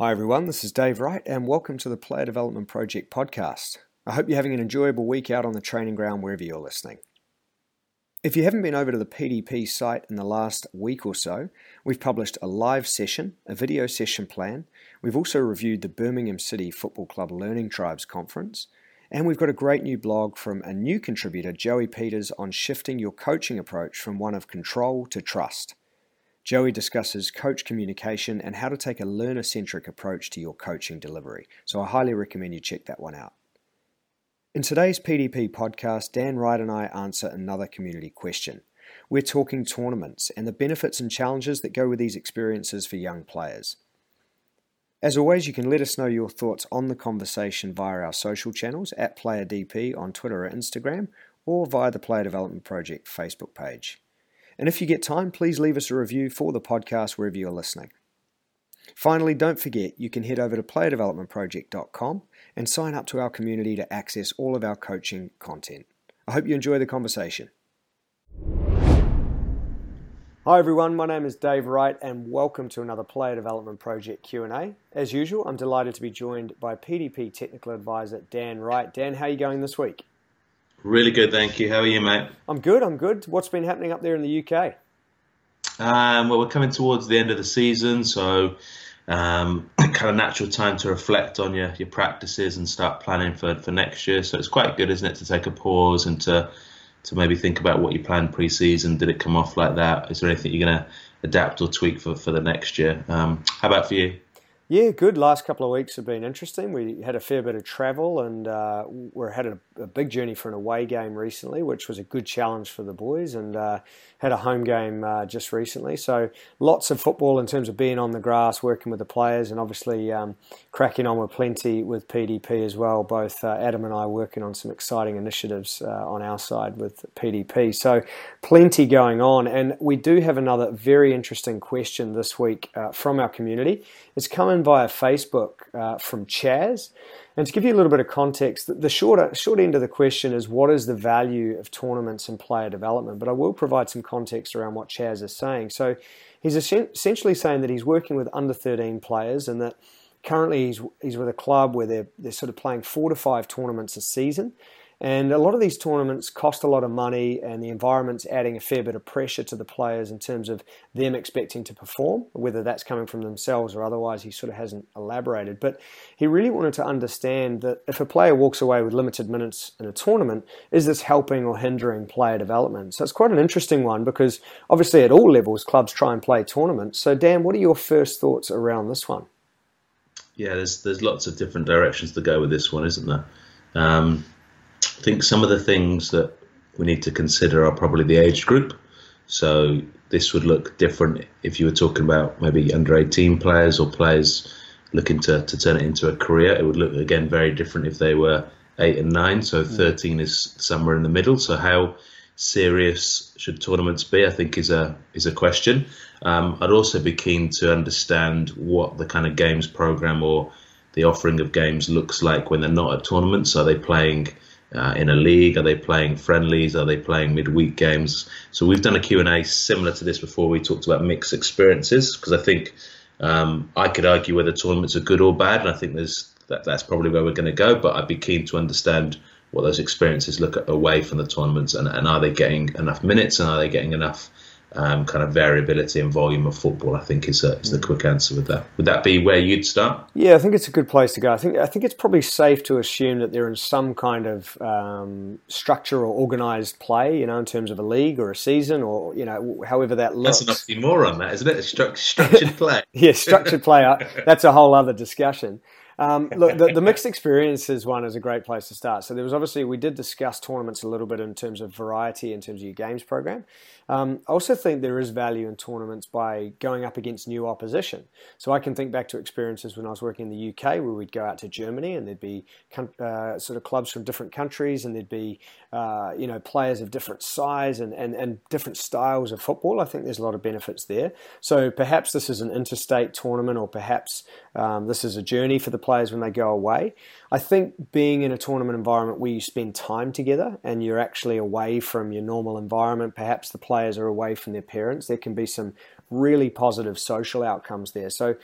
Hi, everyone. This is Dave Wright, and welcome to the Player Development Project podcast. I hope you're having an enjoyable week out on the training ground wherever you're listening. If you haven't been over to the PDP site in the last week or so, we've published a live session, a video session plan. We've also reviewed the Birmingham City Football Club Learning Tribes Conference, and we've got a great new blog from a new contributor, Joey Peters, on shifting your coaching approach from one of control to trust. Joey discusses coach communication and how to take a learner centric approach to your coaching delivery. So I highly recommend you check that one out. In today's PDP podcast, Dan Wright and I answer another community question. We're talking tournaments and the benefits and challenges that go with these experiences for young players. As always, you can let us know your thoughts on the conversation via our social channels at PlayerDP on Twitter or Instagram, or via the Player Development Project Facebook page. And if you get time, please leave us a review for the podcast wherever you're listening. Finally, don't forget you can head over to playerdevelopmentproject.com and sign up to our community to access all of our coaching content. I hope you enjoy the conversation. Hi everyone, my name is Dave Wright and welcome to another Player Development Project Q&A. As usual, I'm delighted to be joined by PDP Technical Advisor Dan Wright. Dan, how are you going this week? Really good, thank you. How are you, mate? I'm good, I'm good. What's been happening up there in the UK? Um, well, we're coming towards the end of the season, so um, kind of natural time to reflect on your, your practices and start planning for, for next year. So it's quite good, isn't it, to take a pause and to to maybe think about what you planned pre-season. Did it come off like that? Is there anything you're going to adapt or tweak for, for the next year? Um, how about for you? Yeah, good. Last couple of weeks have been interesting. We had a fair bit of travel and uh, we had a, a, big journey for an away game recently, which was a good challenge for the boys, and uh, had a home game uh, just recently. So lots of football in terms of being on the grass, working with the players, and obviously um, cracking on with plenty with PDP as well. Both uh, Adam and I working on some exciting initiatives uh, on our side with PDP. So plenty going on, and we do have another very interesting question this week uh, from our community. It's coming via Facebook uh, from Chaz. And to give you a little bit of context, the short, short end of the question is what is the value of tournaments and player development? But I will provide some context around what Chaz is saying. So he's essentially saying that he's working with under 13 players and that currently he's, he's with a club where they're, they're sort of playing four to five tournaments a season. And a lot of these tournaments cost a lot of money, and the environment's adding a fair bit of pressure to the players in terms of them expecting to perform, whether that's coming from themselves or otherwise. He sort of hasn't elaborated. But he really wanted to understand that if a player walks away with limited minutes in a tournament, is this helping or hindering player development? So it's quite an interesting one because obviously at all levels, clubs try and play tournaments. So, Dan, what are your first thoughts around this one? Yeah, there's there's lots of different directions to go with this one, isn't there? Um, I think some of the things that we need to consider are probably the age group. So this would look different if you were talking about maybe under 18 players or players looking to, to turn it into a career. It would look again very different if they were eight and nine. So hmm. 13 is somewhere in the middle. So how serious should tournaments be? I think is a is a question. Um, I'd also be keen to understand what the kind of games program or the offering of games looks like when they're not at tournaments. Are they playing uh, in a league? Are they playing friendlies? Are they playing midweek games? So we've done a Q&A similar to this before. We talked about mixed experiences because I think um, I could argue whether tournaments are good or bad, and I think there's that, that's probably where we're going to go. But I'd be keen to understand what those experiences look at away from the tournaments, and, and are they getting enough minutes, and are they getting enough um, kind of variability and volume of football. I think is, a, is the mm. quick answer with that. Would that be where you'd start? Yeah, I think it's a good place to go. I think I think it's probably safe to assume that they're in some kind of um, structure or organised play. You know, in terms of a league or a season, or you know, however that looks. That's an oxymoron, that isn't it? A stru- structured play. yeah, structured play. Uh, that's a whole other discussion. Um, look, the, the, mixed experiences one is a great place to start. So there was obviously we did discuss tournaments a little bit in terms of variety, in terms of your games program. Um, I also think there is value in tournaments by going up against new opposition. So I can think back to experiences when I was working in the UK where we'd go out to Germany and there'd be uh, sort of clubs from different countries and there'd be uh, you know players of different size and, and, and different styles of football. I think there's a lot of benefits there. So perhaps this is an interstate tournament or perhaps um, this is a journey for the players when they go away. I think being in a tournament environment where you spend time together and you're actually away from your normal environment, perhaps the players are away from their parents, there can be some really positive social outcomes there. So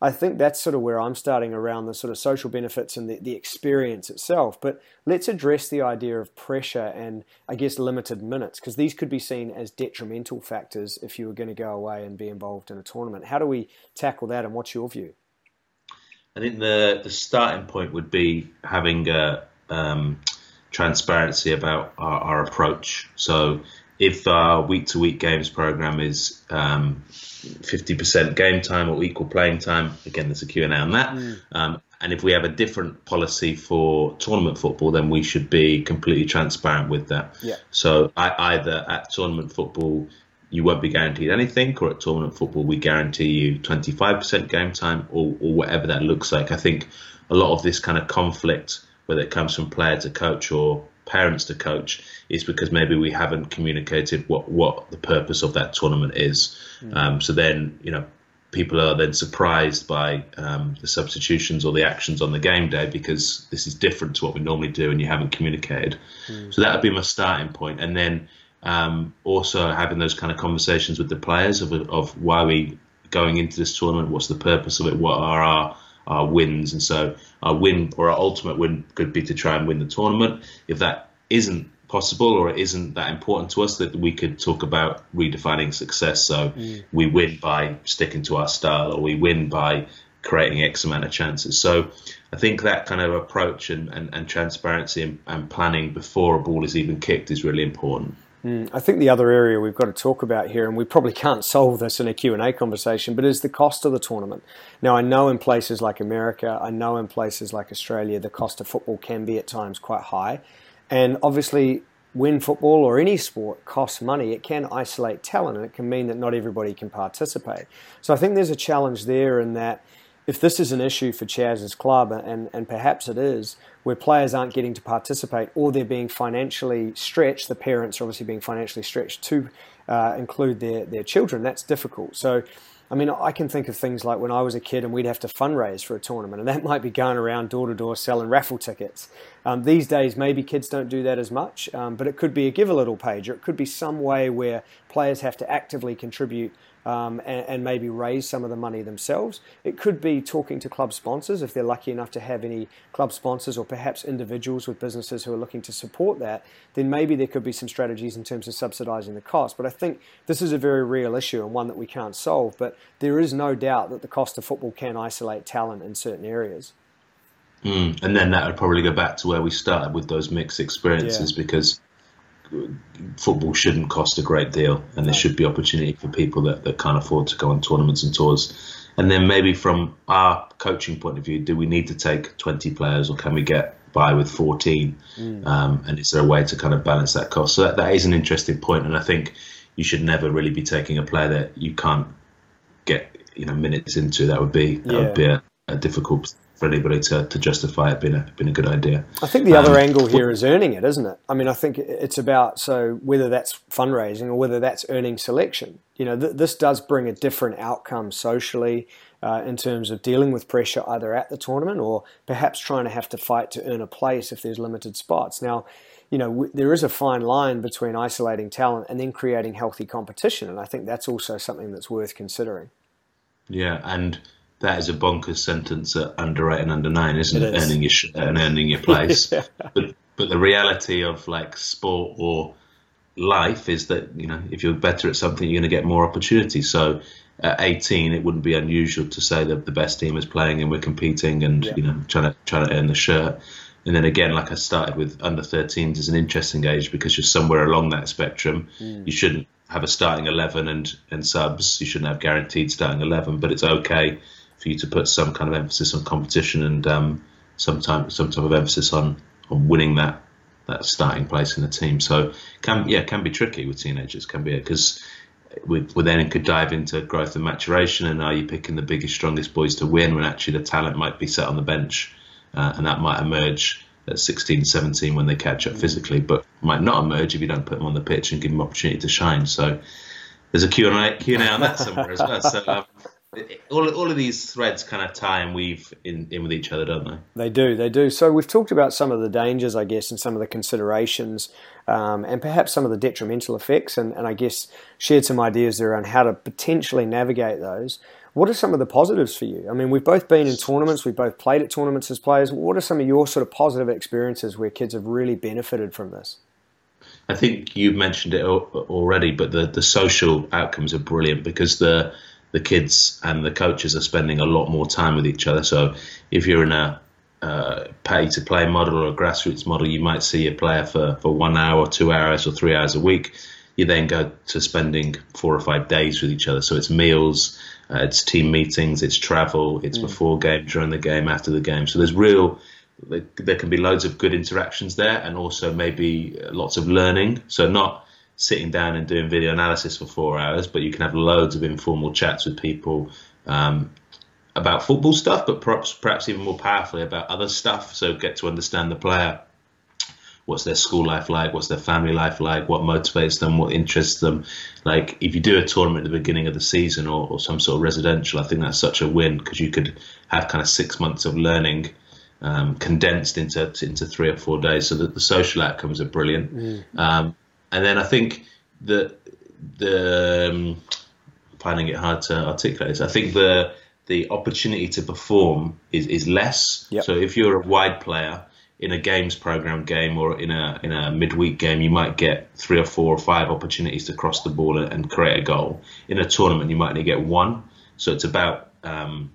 I think that's sort of where I'm starting around the sort of social benefits and the, the experience itself. But let's address the idea of pressure and I guess limited minutes because these could be seen as detrimental factors if you were going to go away and be involved in a tournament. How do we tackle that and what's your view? I think the, the starting point would be having a, um, transparency about our, our approach. So if our week to week games program is um, 50% game time or equal playing time. Again, there's a Q&A on that. Mm. Um, and if we have a different policy for tournament football, then we should be completely transparent with that. Yeah. So I, either at tournament football, you won't be guaranteed anything, or at tournament football, we guarantee you 25% game time, or, or whatever that looks like. I think a lot of this kind of conflict, whether it comes from player to coach or parents to coach is because maybe we haven't communicated what what the purpose of that tournament is. Mm. Um, so then you know people are then surprised by um, the substitutions or the actions on the game day because this is different to what we normally do and you haven't communicated. Mm. So that would be my starting point, and then um, also having those kind of conversations with the players of of why we going into this tournament, what's the purpose of it, what are our our wins, and so our win or our ultimate win could be to try and win the tournament. If that isn't possible or it isn't that important to us, that we could talk about redefining success. So mm. we win by sticking to our style, or we win by creating X amount of chances. So I think that kind of approach and, and, and transparency and, and planning before a ball is even kicked is really important. Mm, I think the other area we've got to talk about here, and we probably can't solve this in a Q&A conversation, but is the cost of the tournament. Now, I know in places like America, I know in places like Australia, the cost of football can be at times quite high. And obviously, when football or any sport costs money, it can isolate talent and it can mean that not everybody can participate. So I think there's a challenge there in that if this is an issue for Chaz's club, and, and perhaps it is, where players aren't getting to participate or they're being financially stretched, the parents are obviously being financially stretched to uh, include their, their children, that's difficult. So, I mean, I can think of things like when I was a kid and we'd have to fundraise for a tournament, and that might be going around door to door selling raffle tickets. Um, these days, maybe kids don't do that as much, um, but it could be a give a little page, or it could be some way where players have to actively contribute um, and, and, maybe raise some of the money themselves. It could be talking to club sponsors if they're lucky enough to have any club sponsors or perhaps individuals with businesses who are looking to support that. Then maybe there could be some strategies in terms of subsidising the cost. But I think this is a very real issue and one that we can't solve. But there is no doubt that the cost of football can isolate talent in certain areas. Mm, and then that would probably go back to where we started with those mixed experiences yeah. because football shouldn't cost a great deal, and there should be opportunity for people that, that can't afford to go on tournaments and tours. And then maybe from our coaching point of view, do we need to take 20 players, or can we get by with 14? Mm. Um, and is there a way to kind of balance that cost? So that, that is an interesting point, and I think you should never really be taking a player that you can't get you know minutes into. That would be that yeah. would be a, a difficult for anybody to, to justify it being a being a good idea. I think the other um, angle here is earning it, isn't it? I mean, I think it's about so whether that's fundraising or whether that's earning selection. You know, th- this does bring a different outcome socially uh, in terms of dealing with pressure either at the tournament or perhaps trying to have to fight to earn a place if there's limited spots. Now, you know, w- there is a fine line between isolating talent and then creating healthy competition, and I think that's also something that's worth considering. Yeah, and that is a bonkers sentence at under eight and under nine, isn't it? it? Is. Earning your shirt and earning your place. yeah. But but the reality of like sport or life is that you know if you're better at something, you're going to get more opportunities. So at 18, it wouldn't be unusual to say that the best team is playing and we're competing and yeah. you know trying to trying to earn the shirt. And then again, like I started with under 13s is an interesting age because you're somewhere along that spectrum. Mm. You shouldn't have a starting 11 and and subs. You shouldn't have guaranteed starting 11, but it's okay for you to put some kind of emphasis on competition and um, some time some type of emphasis on on winning that that starting place in the team. So can yeah can be tricky with teenagers can be because we, we then could dive into growth and maturation and are you picking the biggest strongest boys to win when actually the talent might be set on the bench? Uh, and that might emerge at 16 17 when they catch up physically but might not emerge if you don't put them on the pitch and give them opportunity to shine. So there's a Q&A, Q&A on that somewhere as well. So um, all, all of these threads kind of tie and weave in, in with each other, don't they? They do, they do. So we've talked about some of the dangers, I guess, and some of the considerations, um, and perhaps some of the detrimental effects, and, and I guess shared some ideas there around how to potentially navigate those. What are some of the positives for you? I mean, we've both been in tournaments, we've both played at tournaments as players. What are some of your sort of positive experiences where kids have really benefited from this? I think you've mentioned it already, but the, the social outcomes are brilliant because the the kids and the coaches are spending a lot more time with each other. So if you're in a uh, pay to play model or a grassroots model, you might see a player for, for one hour two hours or three hours a week. You then go to spending four or five days with each other. So it's meals, uh, it's team meetings, it's travel, it's mm. before game, during the game, after the game. So there's real, there can be loads of good interactions there and also maybe lots of learning. So not sitting down and doing video analysis for four hours, but you can have loads of informal chats with people um, about football stuff, but perhaps perhaps even more powerfully about other stuff. So get to understand the player. What's their school life like? What's their family life like? What motivates them? What interests them? Like if you do a tournament at the beginning of the season or, or some sort of residential, I think that's such a win because you could have kind of six months of learning um, condensed into into three or four days. So that the social outcomes are brilliant. Mm. Um, and then I think that the um, finding it hard to articulate this. I think the the opportunity to perform is, is less. Yep. So if you're a wide player in a games program game or in a in a midweek game, you might get three or four or five opportunities to cross the ball and create a goal. In a tournament, you might only get one. So it's about um,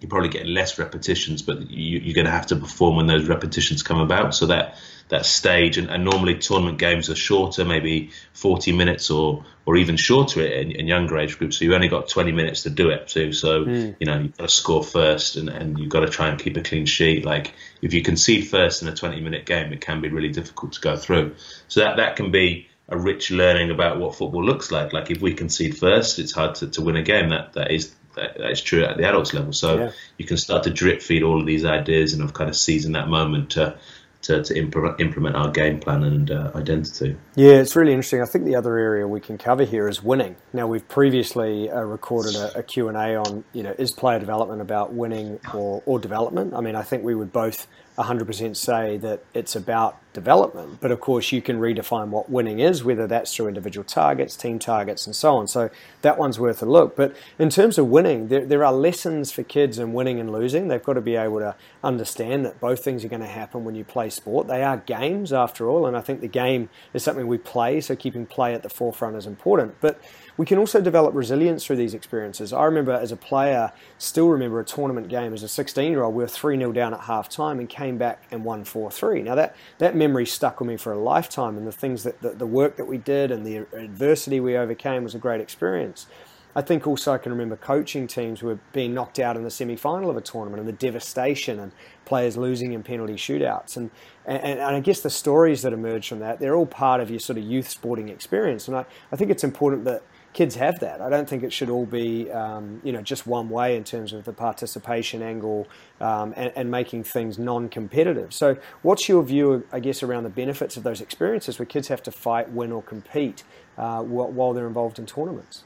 you're probably getting less repetitions, but you, are going to have to perform when those repetitions come about. So that that stage, and, and, normally tournament games are shorter, maybe 40 minutes or or even shorter in, in, younger age groups. So you only got 20 minutes to do it too. So mm. you know you've got to score first, and, and you've got to try and keep a clean sheet. Like if you concede first in a 20 minute game, it can be really difficult to go through. So that that can be a rich learning about what football looks like. Like if we concede first, it's hard to, to win a game. That that is that, that is true at the adults level. So yeah. you can start to drip feed all of these ideas and of kind of seizing that moment to to, to implement, implement our game plan and uh, identity. Yeah, it's really interesting. I think the other area we can cover here is winning. Now, we've previously uh, recorded a, a Q&A on, you know, is player development about winning or, or development? I mean, I think we would both 100% say that it's about development. But of course, you can redefine what winning is, whether that's through individual targets, team targets, and so on. So that one's worth a look. But in terms of winning, there, there are lessons for kids in winning and losing. They've got to be able to understand that both things are going to happen when you play sport. They are games, after all. And I think the game is something we play, so keeping play at the forefront is important. But we can also develop resilience through these experiences. I remember as a player, still remember a tournament game as a 16 year old, we were 3 0 down at half time and came back and won 4 3. Now, that, that memory stuck with me for a lifetime, and the things that the, the work that we did and the adversity we overcame was a great experience. I think also I can remember coaching teams who were being knocked out in the semi final of a tournament and the devastation and players losing in penalty shootouts. And, and, and, I guess the stories that emerge from that, they're all part of your sort of youth sporting experience. And I, I think it's important that kids have that. I don't think it should all be, um, you know, just one way in terms of the participation angle um, and, and, making things non-competitive. So, what's your view, I guess, around the benefits of those experiences where kids have to fight, win, or compete uh, while they're involved in tournaments?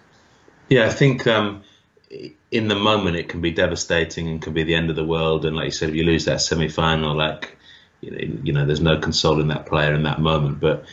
Yeah, I think um, in the moment it can be devastating and can be the end of the world. And like you said, if you lose that semi-final, like you know, there's no consoling that player in that moment. But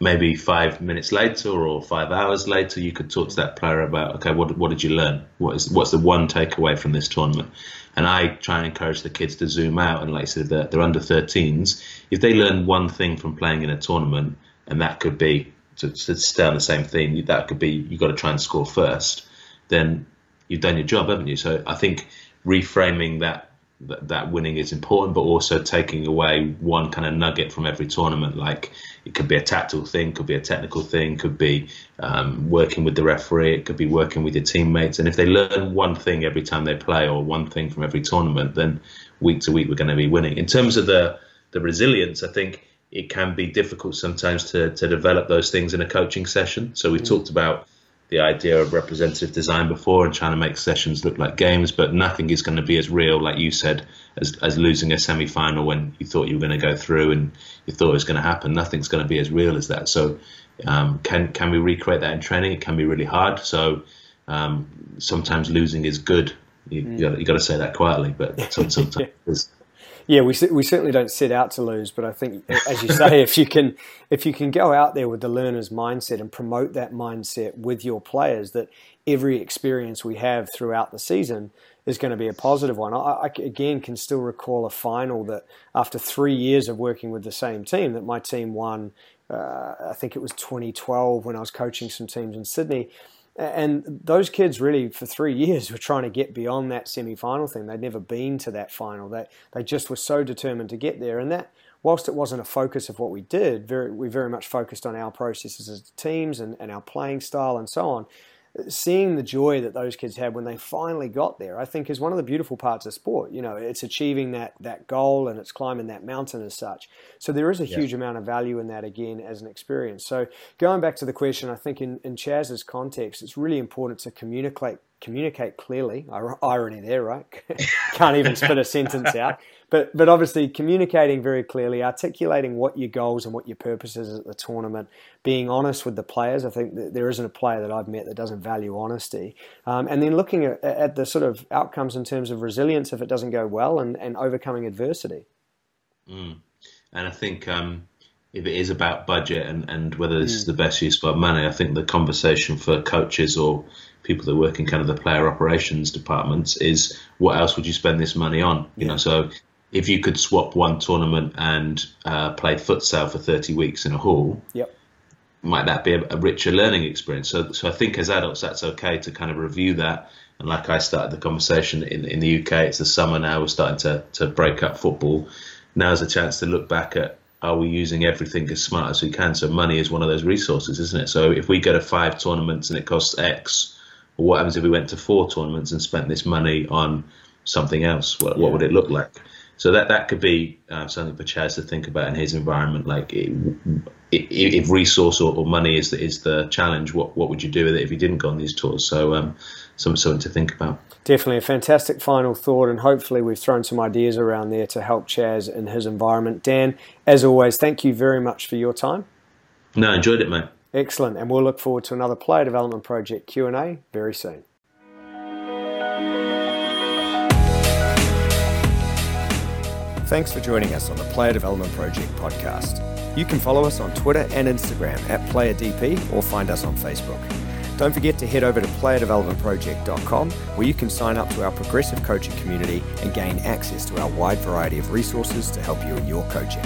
maybe five minutes later or five hours later, you could talk to that player about, okay, what what did you learn? What is what's the one takeaway from this tournament? And I try and encourage the kids to zoom out and, like I said, they're, they're under 13s. If they learn one thing from playing in a tournament, and that could be to, to stay on the same theme, that could be you've got to try and score first. Then you've done your job, haven't you? So I think reframing that that, that winning is important, but also taking away one kind of nugget from every tournament. Like it could be a tactical thing, could be a technical thing, could be um, working with the referee, it could be working with your teammates. And if they learn one thing every time they play, or one thing from every tournament, then week to week we're going to be winning. In terms of the the resilience, I think it can be difficult sometimes to to develop those things in a coaching session. So we mm. talked about the idea of representative design before and trying to make sessions look like games, but nothing is going to be as real, like you said, as, as losing a semi final when you thought you were going to go through and you thought it was going to happen. Nothing's going to be as real as that. So, um, can can we recreate that in training? It can be really hard. So, um, sometimes losing is good. You, mm. you, got, you got to say that quietly, but sometimes. Yeah, we we certainly don't set out to lose, but I think, as you say, if you can if you can go out there with the learner's mindset and promote that mindset with your players, that every experience we have throughout the season is going to be a positive one. I, I, again can still recall a final that after three years of working with the same team, that my team won. Uh, I think it was 2012 when I was coaching some teams in Sydney. And those kids really, for three years, were trying to get beyond that semi-final thing. They'd never been to that final. They they just were so determined to get there. And that, whilst it wasn't a focus of what we did, very, we very much focused on our processes as teams and, and our playing style and so on seeing the joy that those kids had when they finally got there, I think is one of the beautiful parts of sport. You know, it's achieving that that goal and it's climbing that mountain as such. So there is a yeah. huge amount of value in that again as an experience. So going back to the question, I think in, in Chaz's context, it's really important to communicate communicate clearly. Irony there, right? Can't even spit a sentence out but but obviously communicating very clearly, articulating what your goals and what your purpose is at the tournament, being honest with the players. I think there isn't a player that I've met that doesn't value honesty, um, and then looking at, at, the sort of outcomes in terms of resilience if it doesn't go well and, and overcoming adversity. Mm. And I think um, if it is about budget and, and whether this mm. is the best use of money, I think the conversation for coaches or people that work in kind of the player operations departments is what else would you spend this money on? You yeah. know, so if you could swap one tournament and uh, play futsal for 30 weeks in a hall, yep. might that be a, a, richer learning experience? So, so I think as adults, that's okay to kind of review that. And like I started the conversation in, in the UK, it's the summer now, we're starting to, to break up football. Now's a chance to look back at are we using everything as smart as we can? So money is one of those resources, isn't it? So if we go to five tournaments and it costs X, what happens if we went to four tournaments and spent this money on something else? What, yeah. what would it look like? So that that could be uh, something for Chaz to think about in his environment. Like, it, it, if resource or, or, money is the, is the challenge, what what would you do with it if you didn't go on these tours? So, um, some, something to think about. Definitely a fantastic final thought, and hopefully we've thrown some ideas around there to help Chaz in his environment. Dan, as always, thank you very much for your time. No, enjoyed it, mate. Excellent, and we'll look forward to another player development project Q and A very soon. Thanks for joining us on the Player Development Project podcast. You can follow us on Twitter and Instagram at PlayerDP or find us on Facebook. Don't forget to head over to playerdevelopmentproject.com where you can sign up to our progressive coaching community and gain access to our wide variety of resources to help you in your coaching.